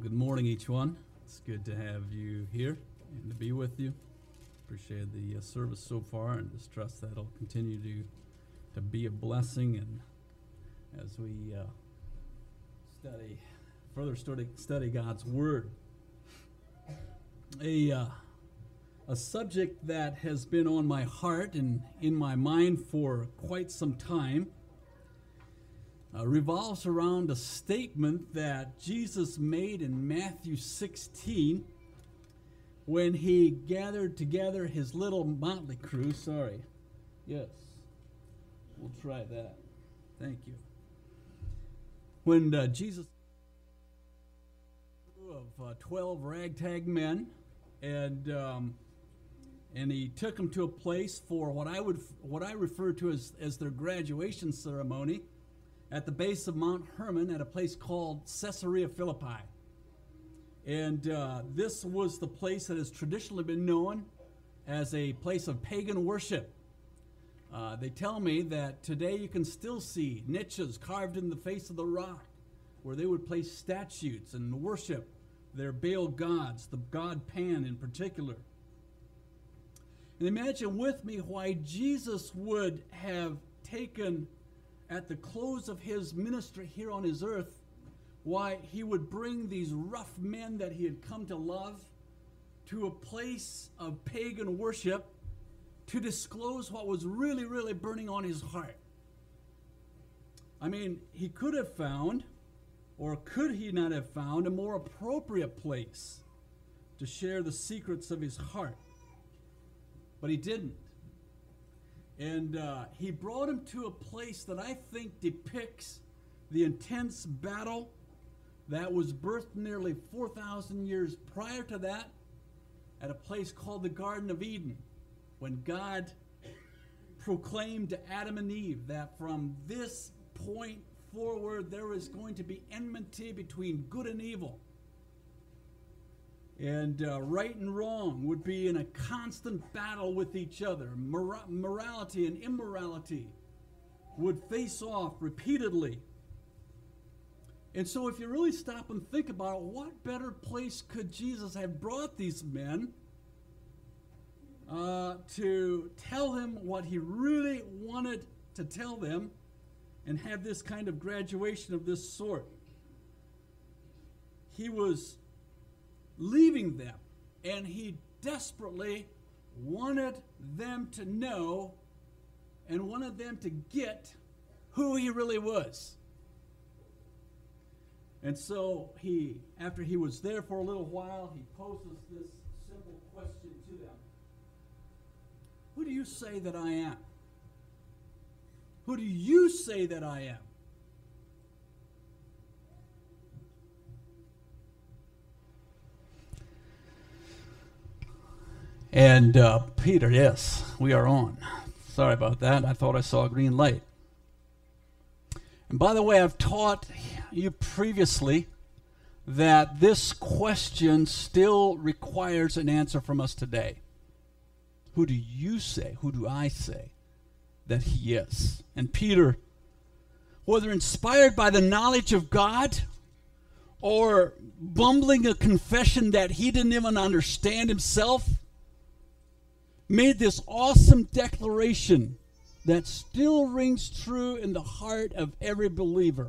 Well, good morning, each one. It's good to have you here and to be with you. Appreciate the uh, service so far, and just trust that it'll continue to to be a blessing. And as we uh, study further study study God's Word, a uh, a subject that has been on my heart and in my mind for quite some time uh, revolves around a statement that Jesus made in Matthew 16 when he gathered together his little motley crew. Sorry. Yes. We'll try that. Thank you. When uh, Jesus of uh, 12 ragtag men and um, and he took them to a place for what I would what I refer to as, as their graduation ceremony at the base of Mount Hermon at a place called Caesarea Philippi. And uh, this was the place that has traditionally been known as a place of pagan worship. Uh, they tell me that today you can still see niches carved in the face of the rock where they would place statues and worship their Baal gods, the god Pan in particular. And imagine with me why Jesus would have taken at the close of his ministry here on his earth, why he would bring these rough men that he had come to love to a place of pagan worship to disclose what was really, really burning on his heart. I mean, he could have found, or could he not have found, a more appropriate place to share the secrets of his heart. But he didn't. And uh, he brought him to a place that I think depicts the intense battle that was birthed nearly 4,000 years prior to that at a place called the Garden of Eden when God proclaimed to Adam and Eve that from this point forward there is going to be enmity between good and evil and uh, right and wrong would be in a constant battle with each other. Mor- morality and immorality would face off repeatedly. And so, if you really stop and think about it, what better place could Jesus have brought these men uh, to tell them what he really wanted to tell them and have this kind of graduation of this sort? He was leaving them. And he desperately wanted them to know and wanted them to get who he really was. And so he, after he was there for a little while, he poses this simple question to them Who do you say that I am? Who do you say that I am? And uh, Peter, yes, we are on. Sorry about that. I thought I saw a green light. And by the way, I've taught you previously that this question still requires an answer from us today. Who do you say, who do I say that he is? And Peter, whether inspired by the knowledge of God or bumbling a confession that he didn't even understand himself, made this awesome declaration that still rings true in the heart of every believer.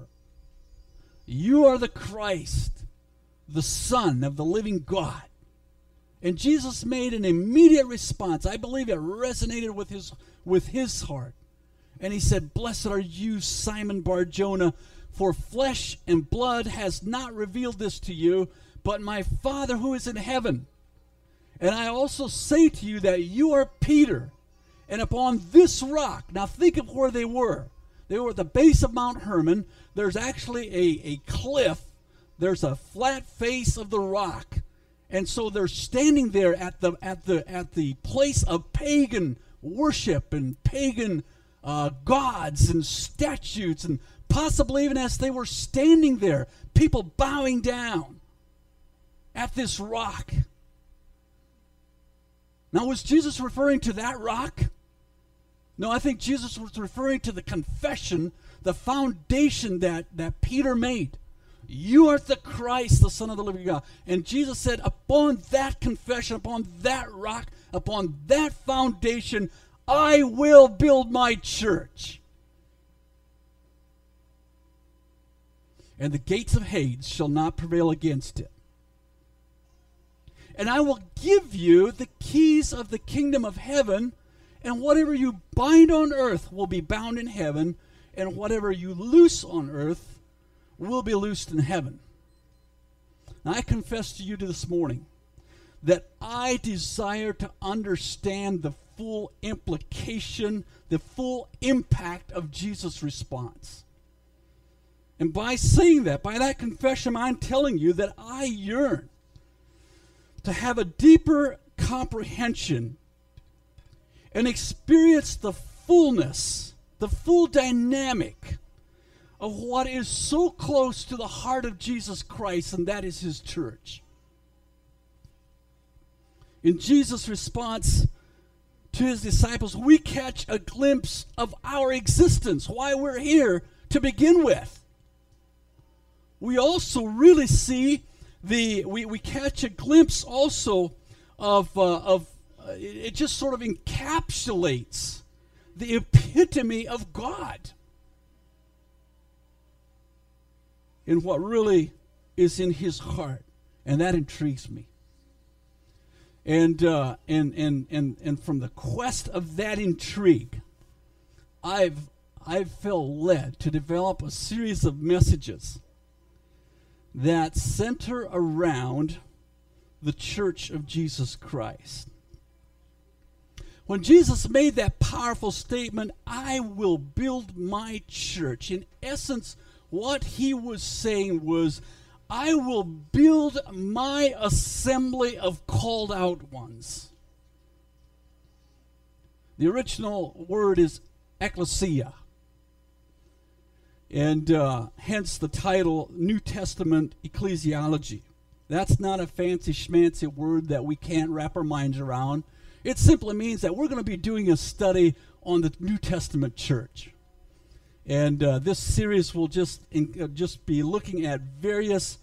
You are the Christ, the Son of the living God. And Jesus made an immediate response. I believe it resonated with his, with his heart. And he said, Blessed are you, Simon Bar Jonah, for flesh and blood has not revealed this to you, but my Father who is in heaven. And I also say to you that you are Peter, and upon this rock, now think of where they were. They were at the base of Mount Hermon. There's actually a, a cliff, there's a flat face of the rock. And so they're standing there at the, at the, at the place of pagan worship and pagan uh, gods and statues, and possibly even as they were standing there, people bowing down at this rock. Now, was Jesus referring to that rock? No, I think Jesus was referring to the confession, the foundation that, that Peter made. You are the Christ, the Son of the living God. And Jesus said, Upon that confession, upon that rock, upon that foundation, I will build my church. And the gates of Hades shall not prevail against it. And I will give you the keys of the kingdom of heaven, and whatever you bind on earth will be bound in heaven, and whatever you loose on earth will be loosed in heaven. Now, I confess to you this morning that I desire to understand the full implication, the full impact of Jesus' response. And by saying that, by that confession, I'm telling you that I yearn to have a deeper comprehension and experience the fullness, the full dynamic of what is so close to the heart of Jesus Christ, and that is his church. In Jesus' response to his disciples, we catch a glimpse of our existence, why we're here to begin with. We also really see the, we, we catch a glimpse also of, uh, of uh, it just sort of encapsulates the epitome of God. in what really is in his heart. And that intrigues me. And, uh, and, and, and, and from the quest of that intrigue, I've, I've felt led to develop a series of messages that center around the church of Jesus Christ. When Jesus made that powerful statement, I will build my church, in essence, what he was saying was, I will build my assembly of called out ones. The original word is ecclesia. And uh, hence the title New Testament Ecclesiology. That's not a fancy schmancy word that we can't wrap our minds around. It simply means that we're going to be doing a study on the New Testament church. And uh, this series will just in, uh, just be looking at various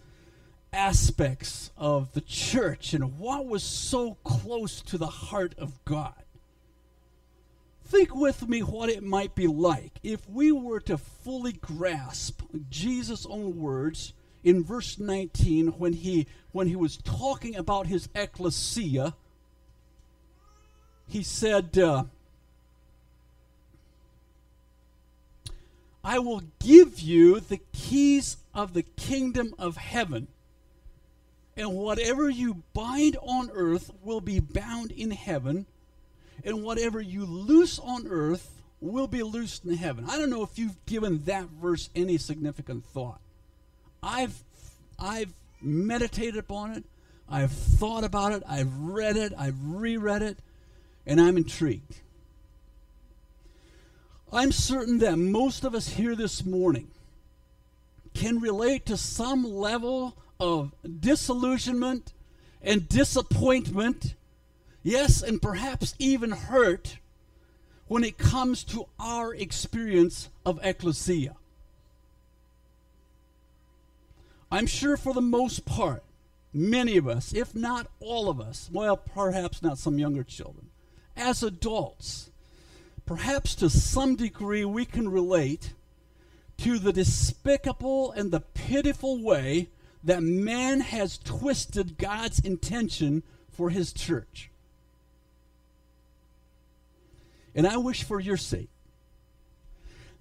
aspects of the church and what was so close to the heart of God. Think with me what it might be like if we were to fully grasp Jesus' own words in verse 19 when he when he was talking about his ecclesia. He said. Uh, I will give you the keys of the kingdom of heaven. And whatever you bind on earth will be bound in heaven, and whatever you loose on earth will be loosed in heaven. I don't know if you've given that verse any significant thought. I've I've meditated upon it. I've thought about it. I've read it. I've reread it, and I'm intrigued. I'm certain that most of us here this morning can relate to some level of disillusionment and disappointment, yes, and perhaps even hurt when it comes to our experience of ecclesia. I'm sure for the most part, many of us, if not all of us, well, perhaps not some younger children, as adults, perhaps to some degree we can relate to the despicable and the pitiful way that man has twisted God's intention for his church. And I wish for your sake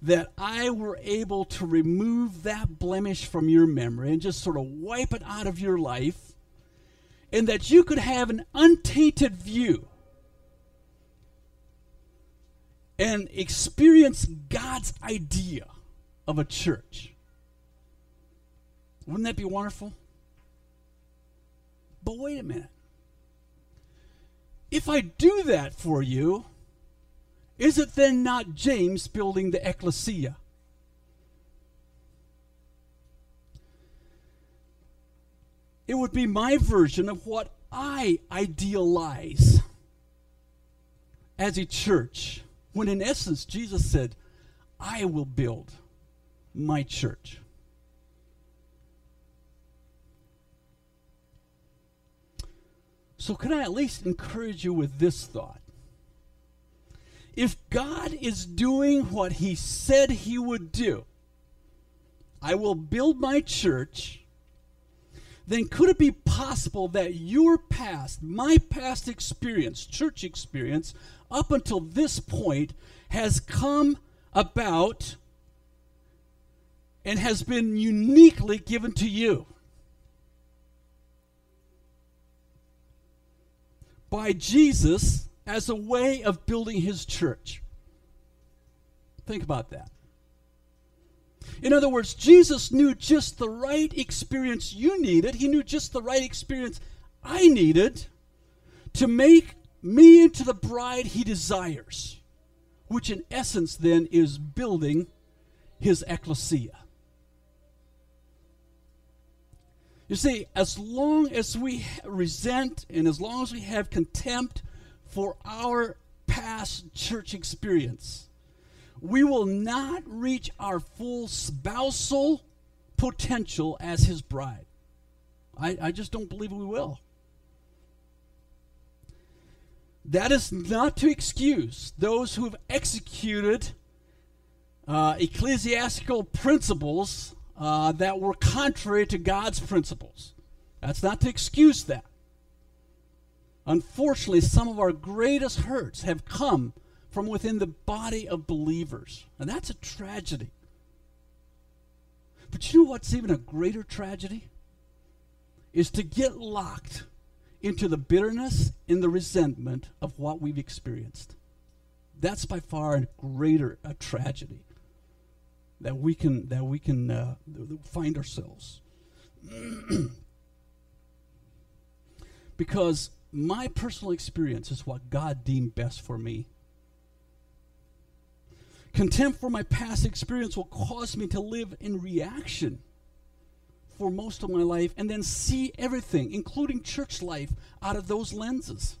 that I were able to remove that blemish from your memory and just sort of wipe it out of your life, and that you could have an untainted view and experience God's idea of a church. Wouldn't that be wonderful? But wait a minute. If I do that for you, is it then not James building the ecclesia? It would be my version of what I idealize as a church, when in essence Jesus said, I will build my church. So, can I at least encourage you with this thought? If God is doing what He said He would do, I will build my church, then could it be possible that your past, my past experience, church experience, up until this point, has come about and has been uniquely given to you? By Jesus as a way of building his church. Think about that. In other words, Jesus knew just the right experience you needed. He knew just the right experience I needed to make me into the bride he desires, which in essence then is building his ecclesia. You see, as long as we resent and as long as we have contempt for our past church experience, we will not reach our full spousal potential as his bride. I, I just don't believe we will. That is not to excuse those who have executed uh, ecclesiastical principles uh, that were contrary to God's principles. That's not to excuse that. Unfortunately, some of our greatest hurts have come from within the body of believers. And that's a tragedy. But you know what's even a greater tragedy? Is to get locked into the bitterness and the resentment of what we've experienced. That's by far a greater a tragedy that we can that we can uh, find ourselves. because my personal experience is what God deemed best for me. Contempt for my past experience will cause me to live in reaction for most of my life and then see everything, including church life, out of those lenses.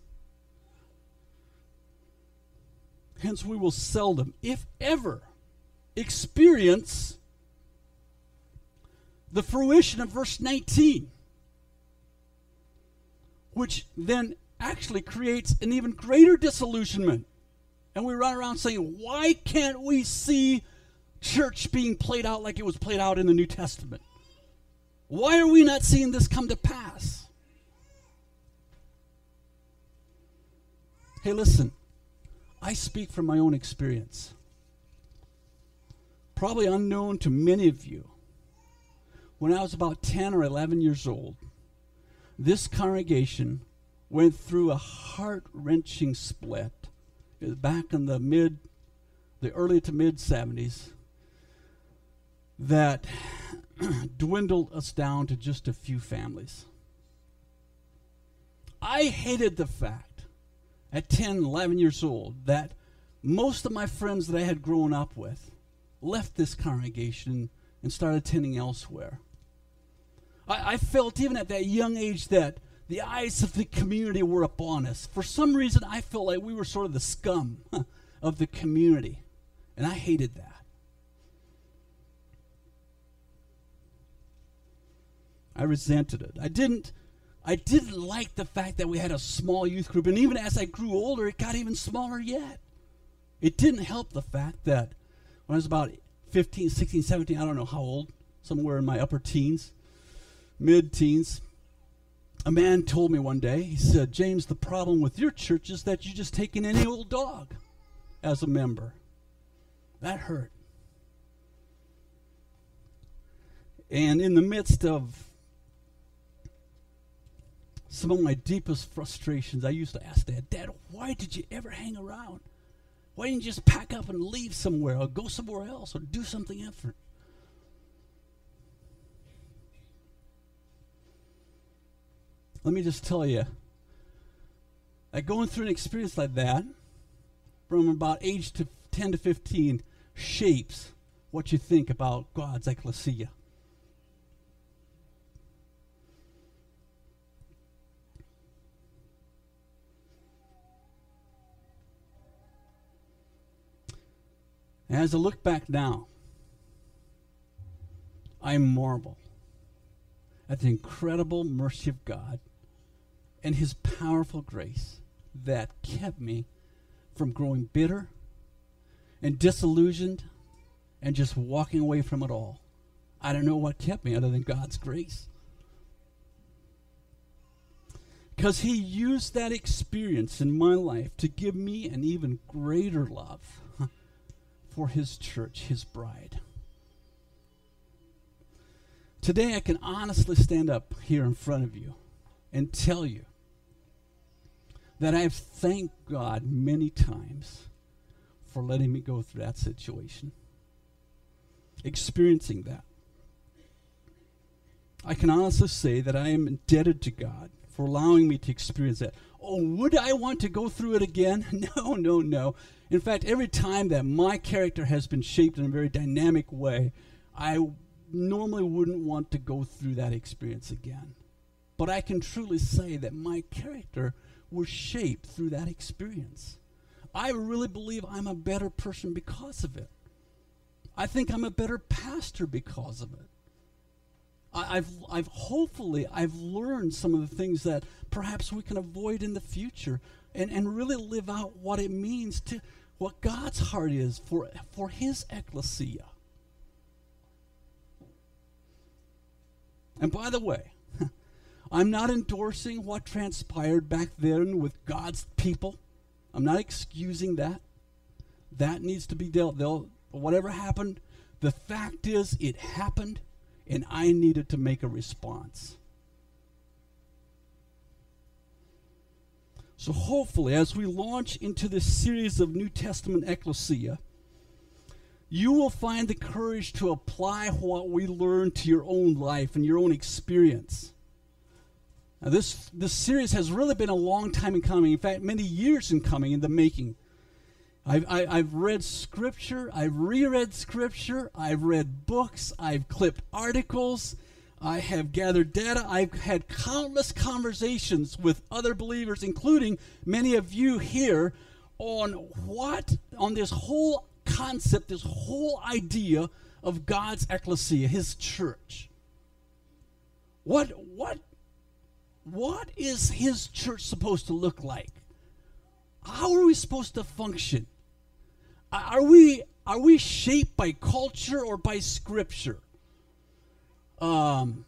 Hence, we will seldom, if ever, experience the fruition of verse 19, which then actually creates an even greater disillusionment and we run around saying, why can't we see church being played out like it was played out in the New Testament? Why are we not seeing this come to pass? Hey, listen, I speak from my own experience. Probably unknown to many of you. When I was about 10 or 11 years old, this congregation went through a heart wrenching split back in the mid, the early to mid 70s, that dwindled us down to just a few families. I hated the fact at 10, 11 years old that most of my friends that I had grown up with left this congregation and started attending elsewhere. I, I felt even at that young age that the eyes of the community were upon us. For some reason, I felt like we were sort of the scum of the community, and I hated that. I resented it. I didn't I didn't like the fact that we had a small youth group and even as I grew older it got even smaller yet. It didn't help the fact that when I was about 15, 16, 17, I don't know how old, somewhere in my upper teens, mid teens, a man told me one day, he said, James, the problem with your church is that you just take in any old dog as a member. That hurt. And in the midst of some of my deepest frustrations, I used to ask Dad, Dad, why did you ever hang around? Why didn't you just pack up and leave somewhere or go somewhere else or do something different? Let me just tell you that going through an experience like that from about age to 10 to 15 shapes what you think about God's ecclesia. As I look back now, I marvel at the incredible mercy of God and His powerful grace that kept me from growing bitter and disillusioned and just walking away from it all. I don't know what kept me other than God's grace. Because He used that experience in my life to give me an even greater love for His church, His bride. Today, I can honestly stand up here in front of you and tell you that I've thanked God many times for letting me go through that situation, experiencing that. I can honestly say that I am indebted to God for allowing me to experience that. Oh, would I want to go through it again? No, no, no. In fact, every time that my character has been shaped in a very dynamic way, I normally wouldn't want to go through that experience again. But I can truly say that my character was shaped through that experience. I really believe I'm a better person because of it. I think I'm a better pastor because of it. I, have I've hopefully I've learned some of the things that perhaps we can avoid in the future and, and really live out what it means to what God's heart is for, for his ecclesia. And by the way, I'm not endorsing what transpired back then with God's people. I'm not excusing that. That needs to be dealt. They'll, whatever happened, the fact is it happened, and I needed to make a response. So hopefully, as we launch into this series of New Testament ecclesia, you will find the courage to apply what we learn to your own life and your own experience. Now, this, this series has really been a long time in coming. In fact, many years in coming, in the making. I've, I, have i have read scripture, I've reread scripture, I've read books, I've clipped articles, I have gathered data, I've had countless conversations with other believers, including many of you here, on what, on this whole concept, this whole idea of God's ecclesia, his church. What, what, what is his church supposed to look like? How are we supposed to function? Are we, are we shaped by culture or by scripture? Um,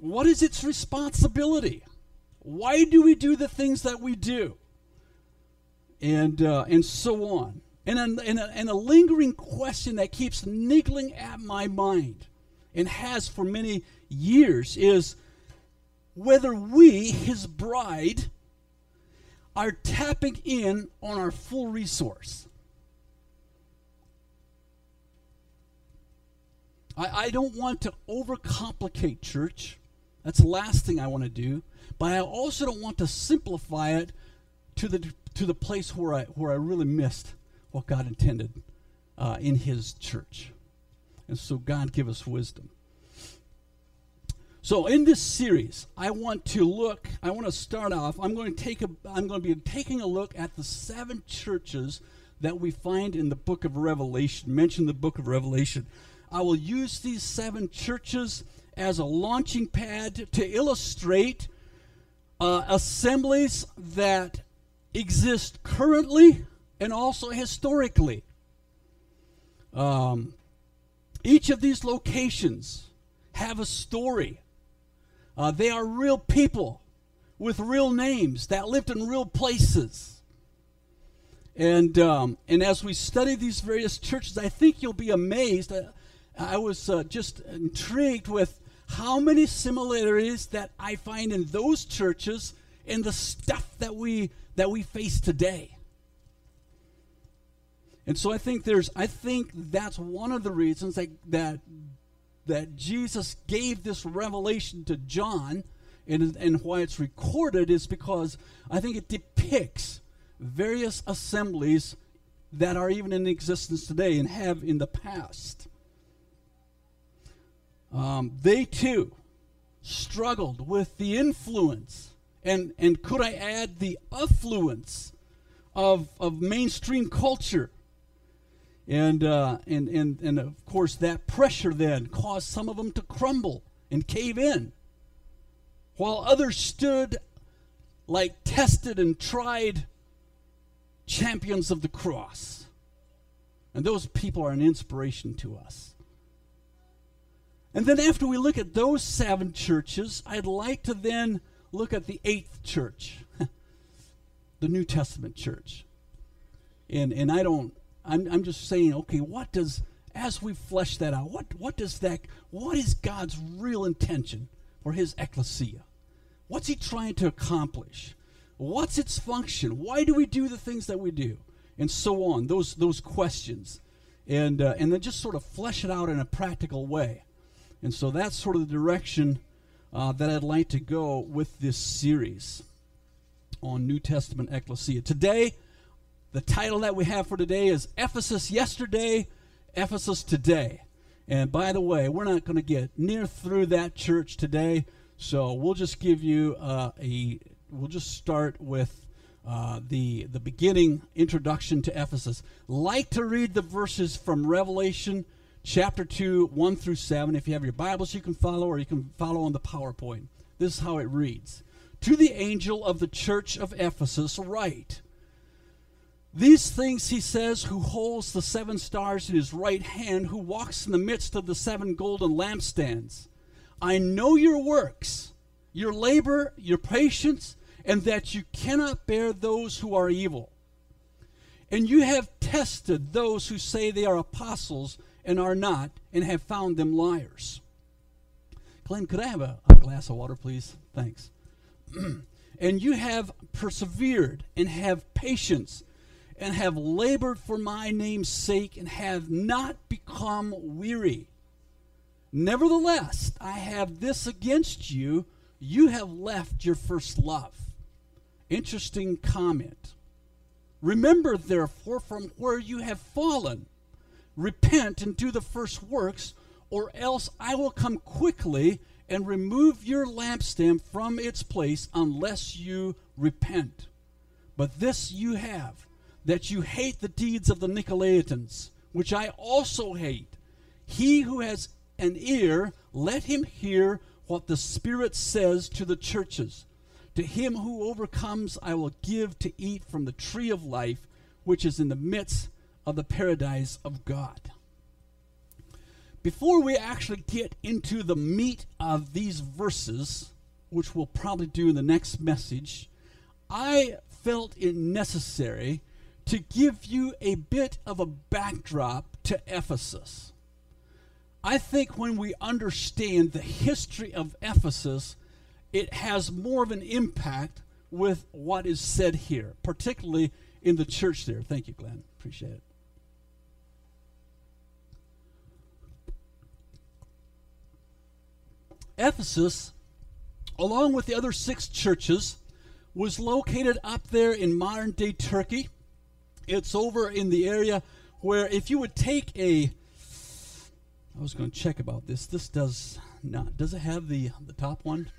what is its responsibility? Why do we do the things that we do? And, uh, and so on. And a, and, a, and a lingering question that keeps niggling at my mind and has for many years is whether we, his bride, are tapping in on our full resource. I, I don't want to overcomplicate church. That's the last thing I want to do. But I also don't want to simplify it to the, to the place where I, where I really missed what God intended uh, in His church. And so, God, give us wisdom. So, in this series, I want to look, I want to start off, I'm going to take a, I'm going to be taking a look at the seven churches that we find in the book of Revelation, mention the book of Revelation. I will use these seven churches as a launching pad to illustrate uh, assemblies that exist currently and also historically. Um, each of these locations have a story. Uh, they are real people with real names that lived in real places. And, um, and as we study these various churches, I think you'll be amazed. I, I was uh, just intrigued with how many similarities that I find in those churches and the stuff that we, that we face today. And so I think there's I think that's one of the reasons that that that Jesus gave this revelation to John and, and why it's recorded is because I think it depicts various assemblies that are even in existence today and have in the past. Um, they too struggled with the influence and, and could I add the affluence of, of mainstream culture and, uh, and, and, and of course, that pressure then caused some of them to crumble and cave in. while others stood like tested and tried champions of the cross. And those people are an inspiration to us. And then after we look at those seven churches, I'd like to then look at the eighth church, the New Testament church. And and I don't I'm I'm just saying, okay, what does as we flesh that out, what what does that what is God's real intention for his ecclesia? What's he trying to accomplish? What's its function? Why do we do the things that we do? And so on. Those those questions. And uh, and then just sort of flesh it out in a practical way. And so that's sort of the direction uh, that I'd like to go with this series on New Testament ecclesia. Today, the title that we have for today is Ephesus Yesterday, Ephesus Today. And by the way, we're not going to get near through that church today, so we'll just give you uh, a. We'll just start with uh, the the beginning introduction to Ephesus. Like to read the verses from Revelation chapter 2, 1 through 7. If you have your Bibles, you can follow, or you can follow on the PowerPoint. This is how it reads To the angel of the church of Ephesus, write These things he says, who holds the seven stars in his right hand, who walks in the midst of the seven golden lampstands. I know your works, your labor, your patience, and that you cannot bear those who are evil. And you have tested those who say they are apostles and are not, and have found them liars. Glenn, could I have a, a glass of water, please? Thanks. and you have persevered and have patience and have labored for my name's sake and have not become weary. Nevertheless, I have this against you you have left your first love. Interesting comment. Remember, therefore, from where you have fallen Repent and do the first works, or else I will come quickly and remove your lampstand from its place unless you repent. But this you have, that you hate the deeds of the Nicolaitans, which I also hate. He who has an ear, let him hear what the Spirit says to the churches. To him who overcomes, I will give to eat from the tree of life, which is in the midst of the paradise of God. Before we actually get into the meat of these verses, which we'll probably do in the next message, I felt it necessary to give you a bit of a backdrop to Ephesus. I think when we understand the history of Ephesus, it has more of an impact with what is said here, particularly in the church there. Thank you, Glenn. Appreciate it. Ephesus, along with the other six churches, was located up there in modern day Turkey. It's over in the area where if you would take a I was going to check about this. This does not. Does it have the the top one?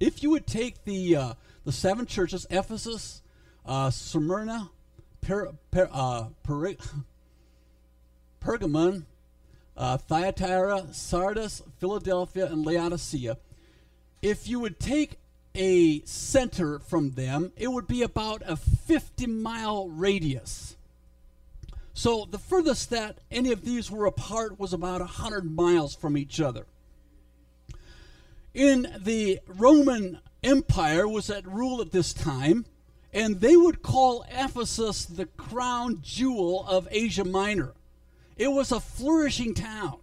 If you would take the uh, the seven churches, Ephesus, uh, Smyrna, per, per, uh, per, Pergamon, uh, Thyatira, Sardis, Philadelphia, and Laodicea. If you would take a center from them, it would be about a 50 mile radius. So the furthest that any of these were apart was about 100 miles from each other. In the Roman Empire was at rule at this time, and they would call Ephesus the crown jewel of Asia Minor. It was a flourishing town.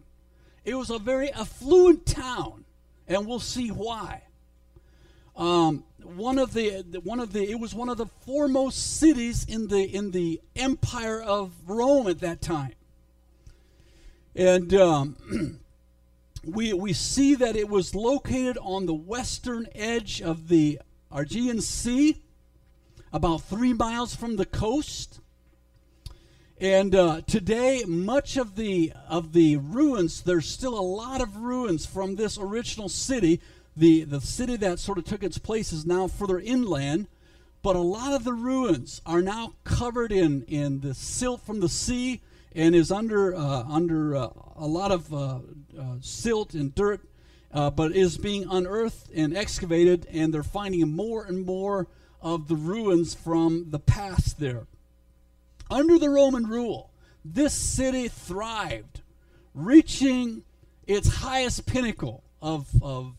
It was a very affluent town, and we'll see why. Um, one of the one of the it was one of the foremost cities in the in the empire of Rome at that time, and um, we we see that it was located on the western edge of the Aegean Sea, about three miles from the coast. And uh, today, much of the of the ruins, there's still a lot of ruins from this original city. The the city that sort of took its place is now further inland, but a lot of the ruins are now covered in in the silt from the sea and is under uh, under uh, a lot of uh, uh, silt and dirt. uh, but is being unearthed and excavated, and they're finding more and more of the ruins from the past there. Under the Roman rule, this city thrived, reaching its highest pinnacle of, of,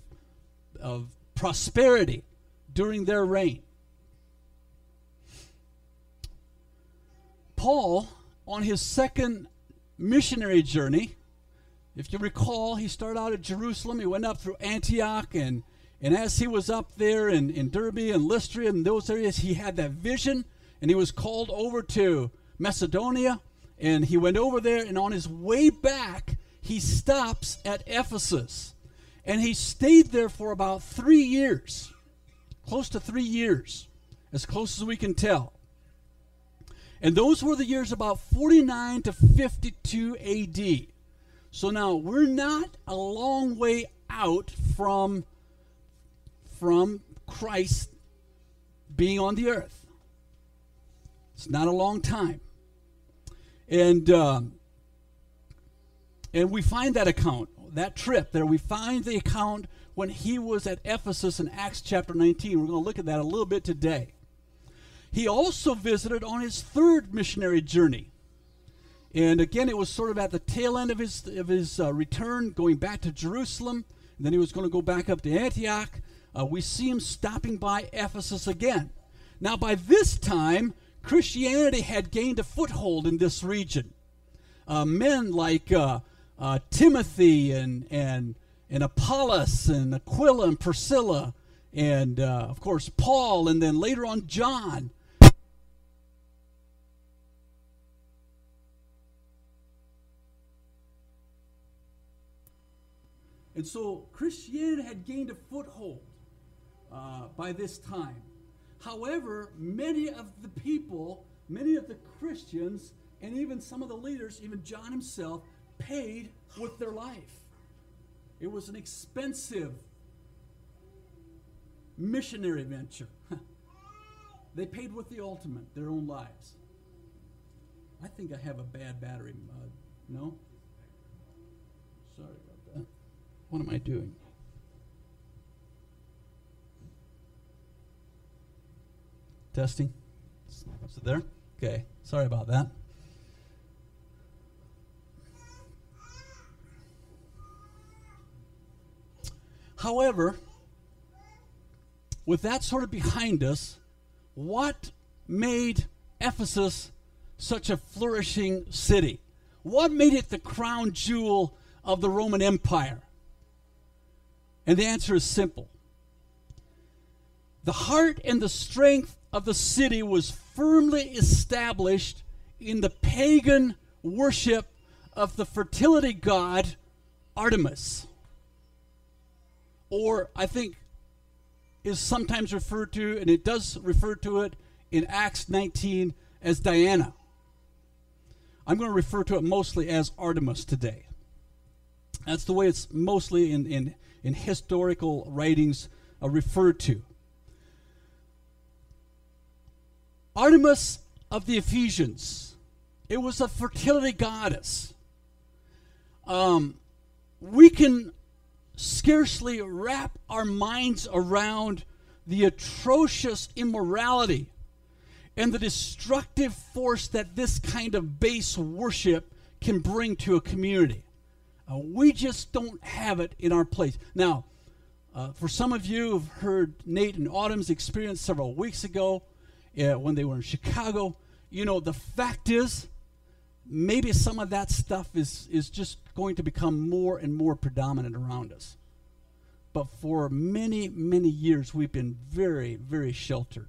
of prosperity during their reign. Paul, on his second missionary journey, if you recall, he started out at Jerusalem, he went up through Antioch, and, and as he was up there in, in Derbe and Lystra and those areas, he had that vision, and he was called over to Macedonia, and he went over there, and on his way back, he stops at Ephesus. And he stayed there for about three years, close to three years, as close as we can tell. And those were the years about 49 to 52 AD. So now we're not a long way out from, from Christ being on the earth. It's not a long time. And, um, and we find that account, that trip there, we find the account when he was at Ephesus in Acts chapter 19. We're going to look at that a little bit today. He also visited on his third missionary journey. And again, it was sort of at the tail end of his, of his uh, return, going back to Jerusalem. And then he was going to go back up to Antioch. Uh, we see him stopping by Ephesus again. Now, by this time, Christianity had gained a foothold in this region. Uh, men like uh, uh, Timothy and, and, and Apollos and Aquila and Priscilla, and uh, of course, Paul, and then later on, John And so Christianity had gained a foothold uh, by this time. However, many of the people, many of the Christians, and even some of the leaders, even John himself, paid with their life. It was an expensive missionary venture. they paid with the ultimate, their own lives. I think I have a bad battery. Uh, no? Sorry about that. what am I doing? Testing? Is it there? Okay. Sorry about that. However, with that sort of behind us, what made Ephesus such a flourishing city? What made it the crown jewel of the Roman Empire? And the answer is simple. The heart and the strength of the city was firmly established in the pagan worship of the fertility god Artemis. Or, I think, is sometimes referred to, and it does refer to it in Acts 19 as Diana. I'm going to refer to it mostly as Artemis today. That's the way it's mostly in, in in historical writings are referred to. Artemis of the Ephesians, it was a fertility goddess. Um, we can scarcely wrap our minds around the atrocious immorality and the destructive force that this kind of base worship can bring to a community. Uh, we just don't have it in our place. Now, uh, for some of you who've heard Nate and Autumn's experience several weeks ago uh, when they were in Chicago, you know, the fact is, maybe some of that stuff is, is just going to become more and more predominant around us. But for many, many years, we've been very, very sheltered.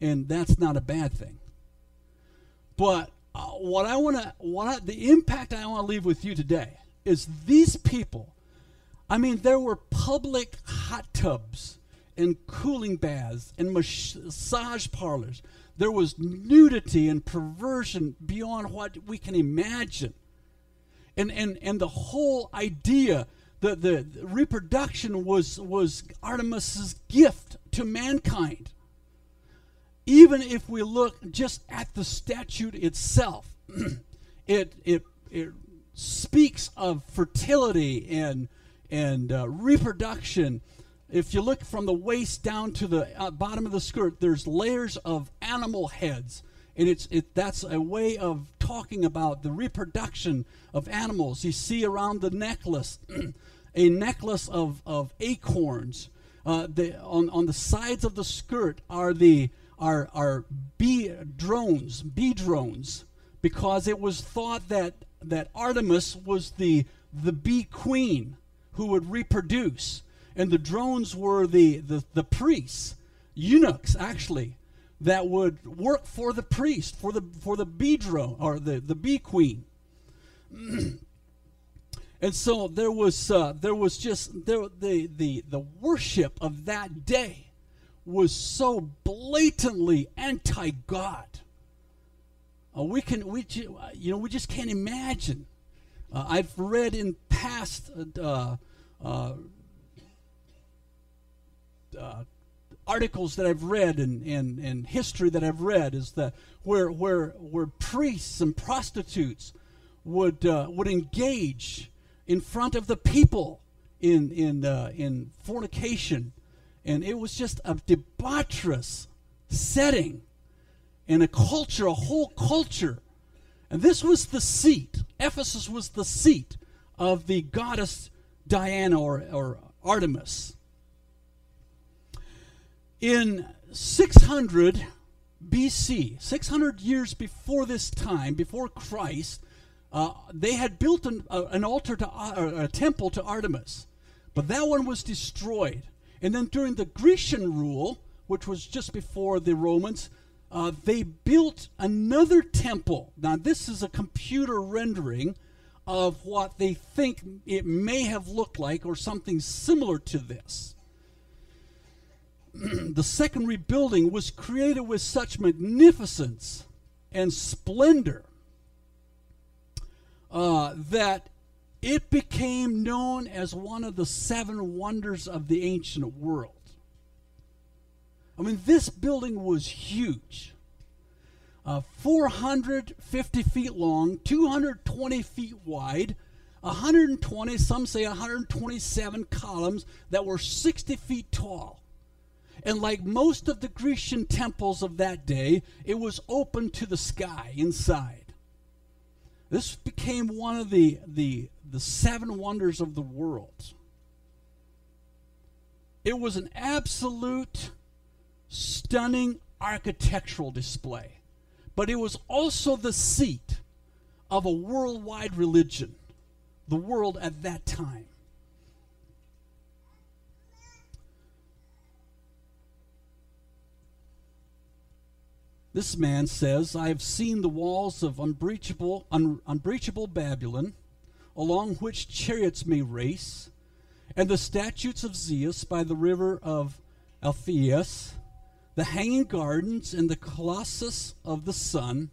And that's not a bad thing. But uh, what I want to, what the impact I want to leave with you today is these people. I mean, there were public hot tubs and cooling baths and massage parlors. There was nudity and perversion beyond what we can imagine. And, and, and the whole idea, the, the reproduction was, was Artemis's gift to mankind. Even if we look just at the statute itself, it, it, it speaks of fertility and and uh, reproduction. If you look from the waist down to the uh, bottom of the skirt, there's layers of animal heads, and it's it that's a way of talking about the reproduction of animals. You see around the necklace, a necklace of of acorns. Uh, the, on on the sides of the skirt are the are are bee drones, bee drones, because it was thought that that Artemis was the the bee queen who would reproduce, and the drones were the the, the priests, eunuchs actually, that would work for the priest for the for the bee drone or the the bee queen. and so there was uh, there was just there the the the worship of that day was so blatantly anti-God. Uh, we can we you know we just can't imagine. Uh, I've read in past uh, uh, uh, articles that I've read and, and, and history that I've read is that where where where priests and prostitutes would uh, would engage in front of the people in in in fornication and it was just a debaucherous setting and a culture, a whole culture. And this was the seat. Ephesus was the seat of the goddess Diana or, or Artemis. In 600 BC, 600 years before this time, before Christ, uh, they had built an, uh, an altar to uh, a temple to Artemis, but that one was destroyed. And then during the Grecian rule, which was just before the Romans, uh, they built another temple. Now, this is a computer rendering of what they think it may have looked like or something similar to this. the second rebuilding was created with such magnificence and splendor uh, that it became known as one of the seven wonders of the ancient world. I mean, this building was huge. Uh, 450 feet long, 220 feet wide, 120, some say 127 columns that were 60 feet tall. And like most of the Grecian temples of that day, it was open to the sky inside. This became one of the, the, the seven wonders of the world. It was an absolute stunning architectural display, but it was also the seat of a worldwide religion, the world at that time. This man says, I have seen the walls of unbreachable, un, unbreachable Babylon, along which chariots may race, and the statutes of Zeus by the river of Alpheus, the hanging gardens and the colossus of the sun,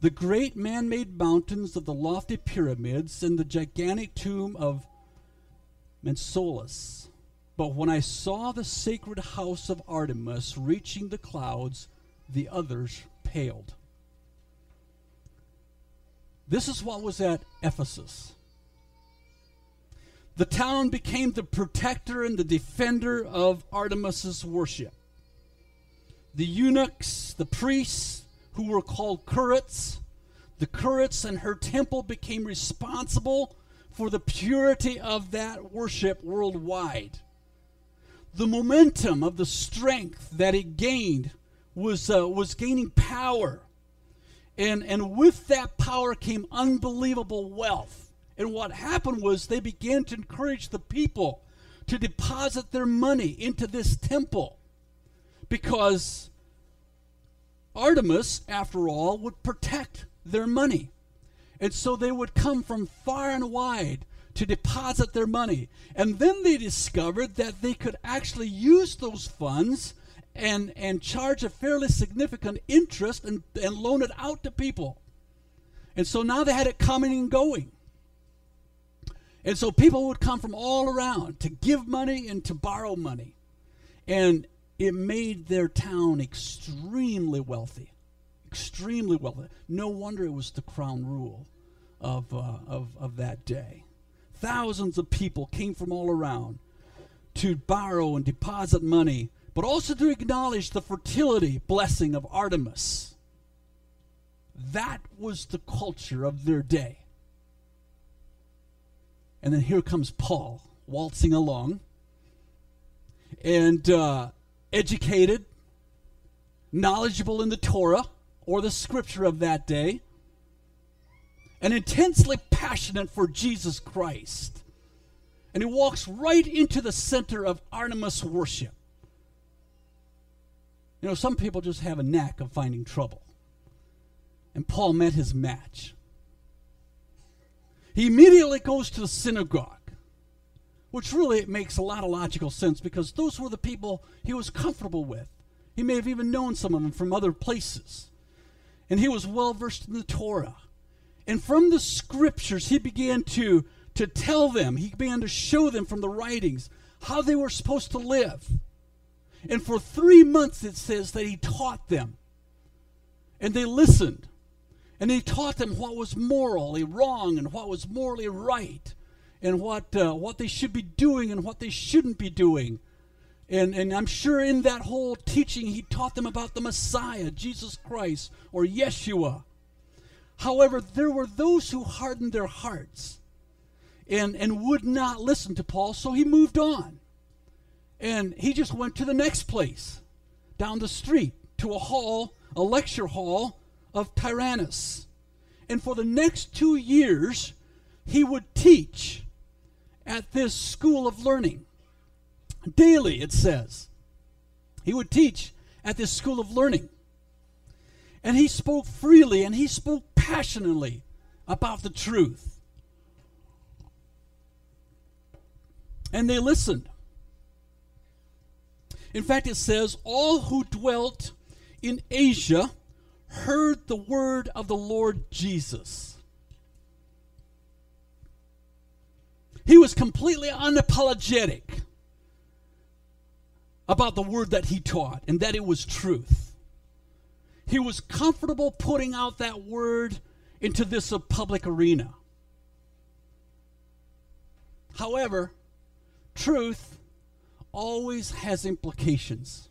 the great man made mountains of the lofty pyramids, and the gigantic tomb of Mausolus. But when I saw the sacred house of Artemis reaching the clouds, the others paled. This is what was at Ephesus. The town became the protector and the defender of Artemis's worship. The eunuchs, the priests, who were called curates, the curates and her temple became responsible for the purity of that worship worldwide. The momentum of the strength that it gained was, uh, was gaining power. And, and with that power came unbelievable wealth. And what happened was they began to encourage the people to deposit their money into this temple because Artemis, after all, would protect their money. And so they would come from far and wide to deposit their money. And then they discovered that they could actually use those funds and, and charge a fairly significant interest and, and loan it out to people. And so now they had it coming and going. And so people would come from all around to give money and to borrow money. And it made their town extremely wealthy. Extremely wealthy. No wonder it was the crown rule of, uh, of, of that day. thousands of people came from all around to borrow and deposit money, but also to acknowledge the fertility blessing of Artemis. That was the culture of their day. And then here comes Paul waltzing along and uh, educated, knowledgeable in the Torah or the scripture of that day, and intensely passionate for Jesus Christ. And he walks right into the center of Artemis worship. You know, some people just have a knack of finding trouble. And Paul met his match. He immediately goes to the synagogue, which really makes a lot of logical sense because those were the people he was comfortable with. He may have even known some of them from other places. And he was well versed in the Torah. And from the scriptures, he began to, to tell them, he began to show them from the writings how they were supposed to live. And for three months, it says that he taught them. And they listened. And he taught them what was morally wrong and what was morally right, and what, uh, what they should be doing and what they shouldn't be doing. And, and I'm sure in that whole teaching, he taught them about the Messiah, Jesus Christ, or Yeshua. However, there were those who hardened their hearts and, and would not listen to Paul, so he moved on. And he just went to the next place, down the street, to a hall, a lecture hall of Tyrannus. And for the next two years, he would teach at this school of learning. Daily, it says. He would teach at this school of learning. And he spoke freely and he spoke passionately about the truth. And they listened. In fact, it says, All who dwelt in Asia heard the word of the Lord Jesus. He was completely unapologetic about the word that he taught and that it was truth. He was comfortable putting out that word into this public arena. However, truth always has implications.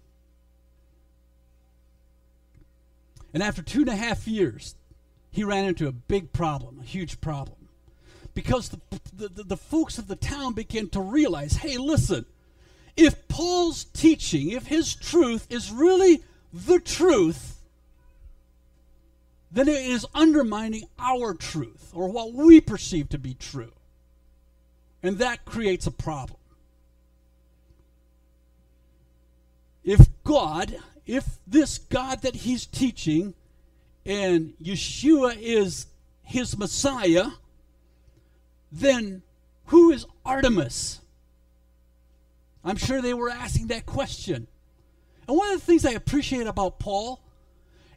And after two and a half years, he ran into a big problem, a huge problem. Because the, the, the, the folks of the town began to realize hey, listen, if Paul's teaching, if his truth is really the truth, then it is undermining our truth or what we perceive to be true. And that creates a problem. If God if this God that he's teaching and Yeshua is his Messiah, then who is Artemis? I'm sure they were asking that question. And one of the things I appreciate about Paul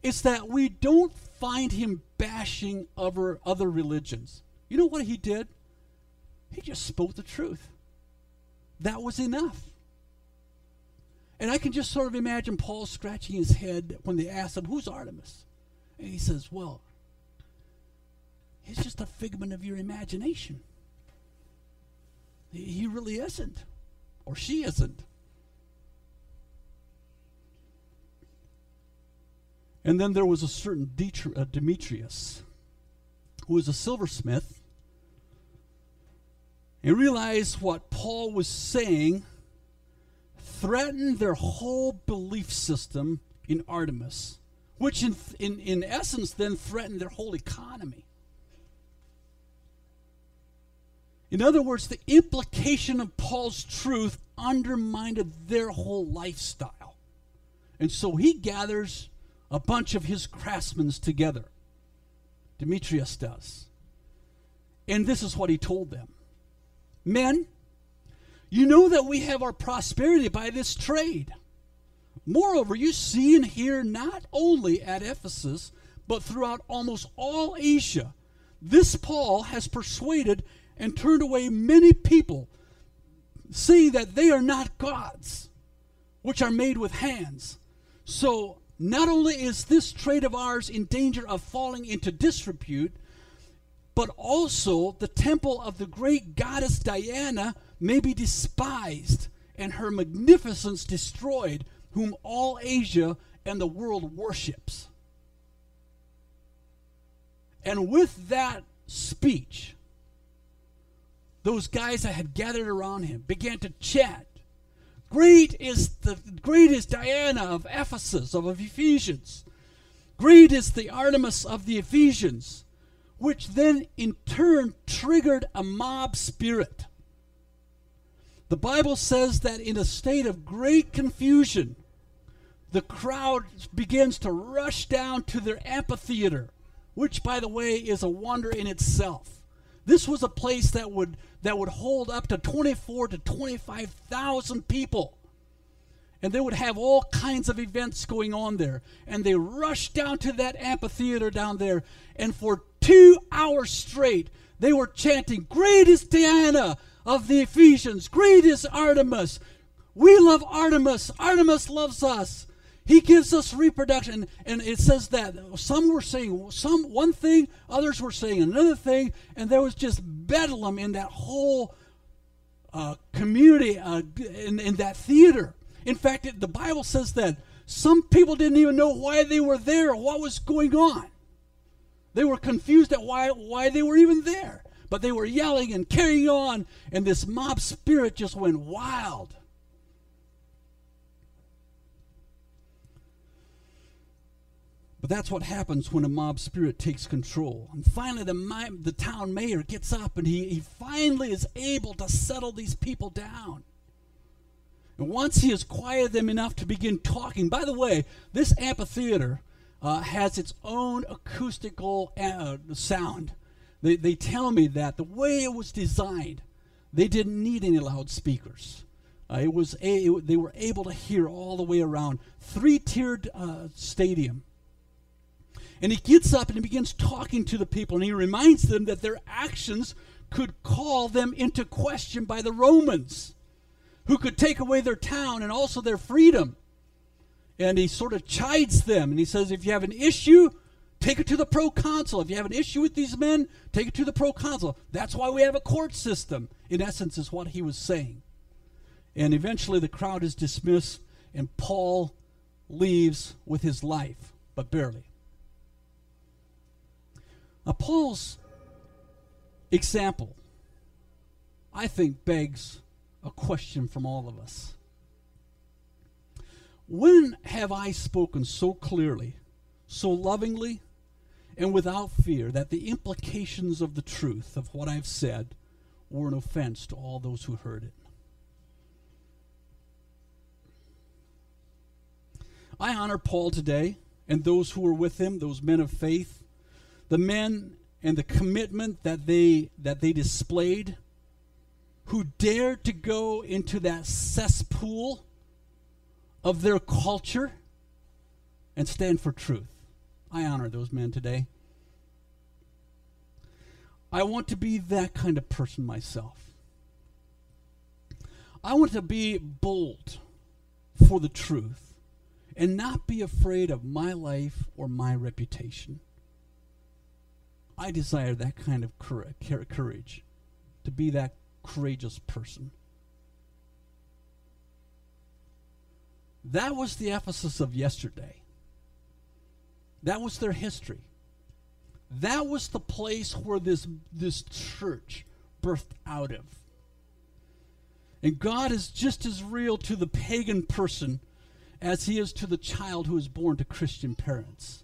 is that we don't find him bashing other, other religions. You know what he did? He just spoke the truth. That was enough. And I can just sort of imagine Paul scratching his head when they asked him, Who's Artemis? And he says, Well, he's just a figment of your imagination. He really isn't, or she isn't. And then there was a certain uh, Demetrius who was a silversmith and realized what Paul was saying threatened their whole belief system in Artemis, which in, in, in essence then threatened their whole economy. In other words, the implication of Paul's truth undermined their whole lifestyle. And so he gathers a bunch of his craftsmen together. Demetrius does. And this is what he told them Men, you know that we have our prosperity by this trade. Moreover, you see and hear not only at Ephesus, but throughout almost all Asia, this Paul has persuaded and turned away many people, seeing that they are not gods, which are made with hands. So, not only is this trade of ours in danger of falling into disrepute, but also the temple of the great goddess Diana may be despised and her magnificence destroyed, whom all Asia and the world worships. And with that speech, those guys that had gathered around him began to chat. Great is the great is Diana of Ephesus, of Ephesians. Great is the Artemis of the Ephesians, which then in turn triggered a mob spirit. The Bible says that in a state of great confusion, the crowd begins to rush down to their amphitheater, which, by the way, is a wonder in itself. This was a place that would, that would hold up to 24 to 25,000 people. And they would have all kinds of events going on there. And they rushed down to that amphitheater down there. And for two hours straight, they were chanting, Great is Diana of the Ephesians, great is Artemis. We love Artemis. Artemis loves us. He gives us reproduction. And it says that some were saying some one thing, others were saying another thing, and there was just bedlam in that whole uh, community, uh, in, in that theater. In fact, it, the Bible says that some people didn't even know why they were there what was going on. They were confused at why, why they were even there. But they were yelling and carrying on, and this mob spirit just went wild. But that's what happens when a mob spirit takes control. And finally, the, the town mayor gets up and he, he finally is able to settle these people down. And once he has quieted them enough to begin talking, by the way, this amphitheater uh, has its own acoustical uh, sound. They, they tell me that the way it was designed, they didn't need any loudspeakers. Uh, it was a, it, they were able to hear all the way around. Three tiered uh, stadium and he gets up and he begins talking to the people, and he reminds them that their actions could call them into question by the Romans, who could take away their town and also their freedom. And he sort of chides them, and he says, If you have an issue, take it to the proconsul. If you have an issue with these men, take it to the proconsul. That's why we have a court system, in essence, is what he was saying. And eventually the crowd is dismissed, and Paul leaves with his life, but barely. Now, Paul's example, I think, begs a question from all of us. When have I spoken so clearly, so lovingly, and without fear that the implications of the truth of what I've said were an offense to all those who heard it? I honor Paul today and those who were with him, those men of faith the men and the commitment that they that they displayed who dared to go into that cesspool of their culture and stand for truth. I honor those men today. I want to be that kind of person myself. I want to be bold for the truth and not be afraid of my life or my reputation. I desire that kind of courage, to be that courageous person. That was the Ephesus of yesterday. That was their history. That was the place where this, this church birthed out of. And God is just as real to the pagan person as he is to the child who is born to Christian parents.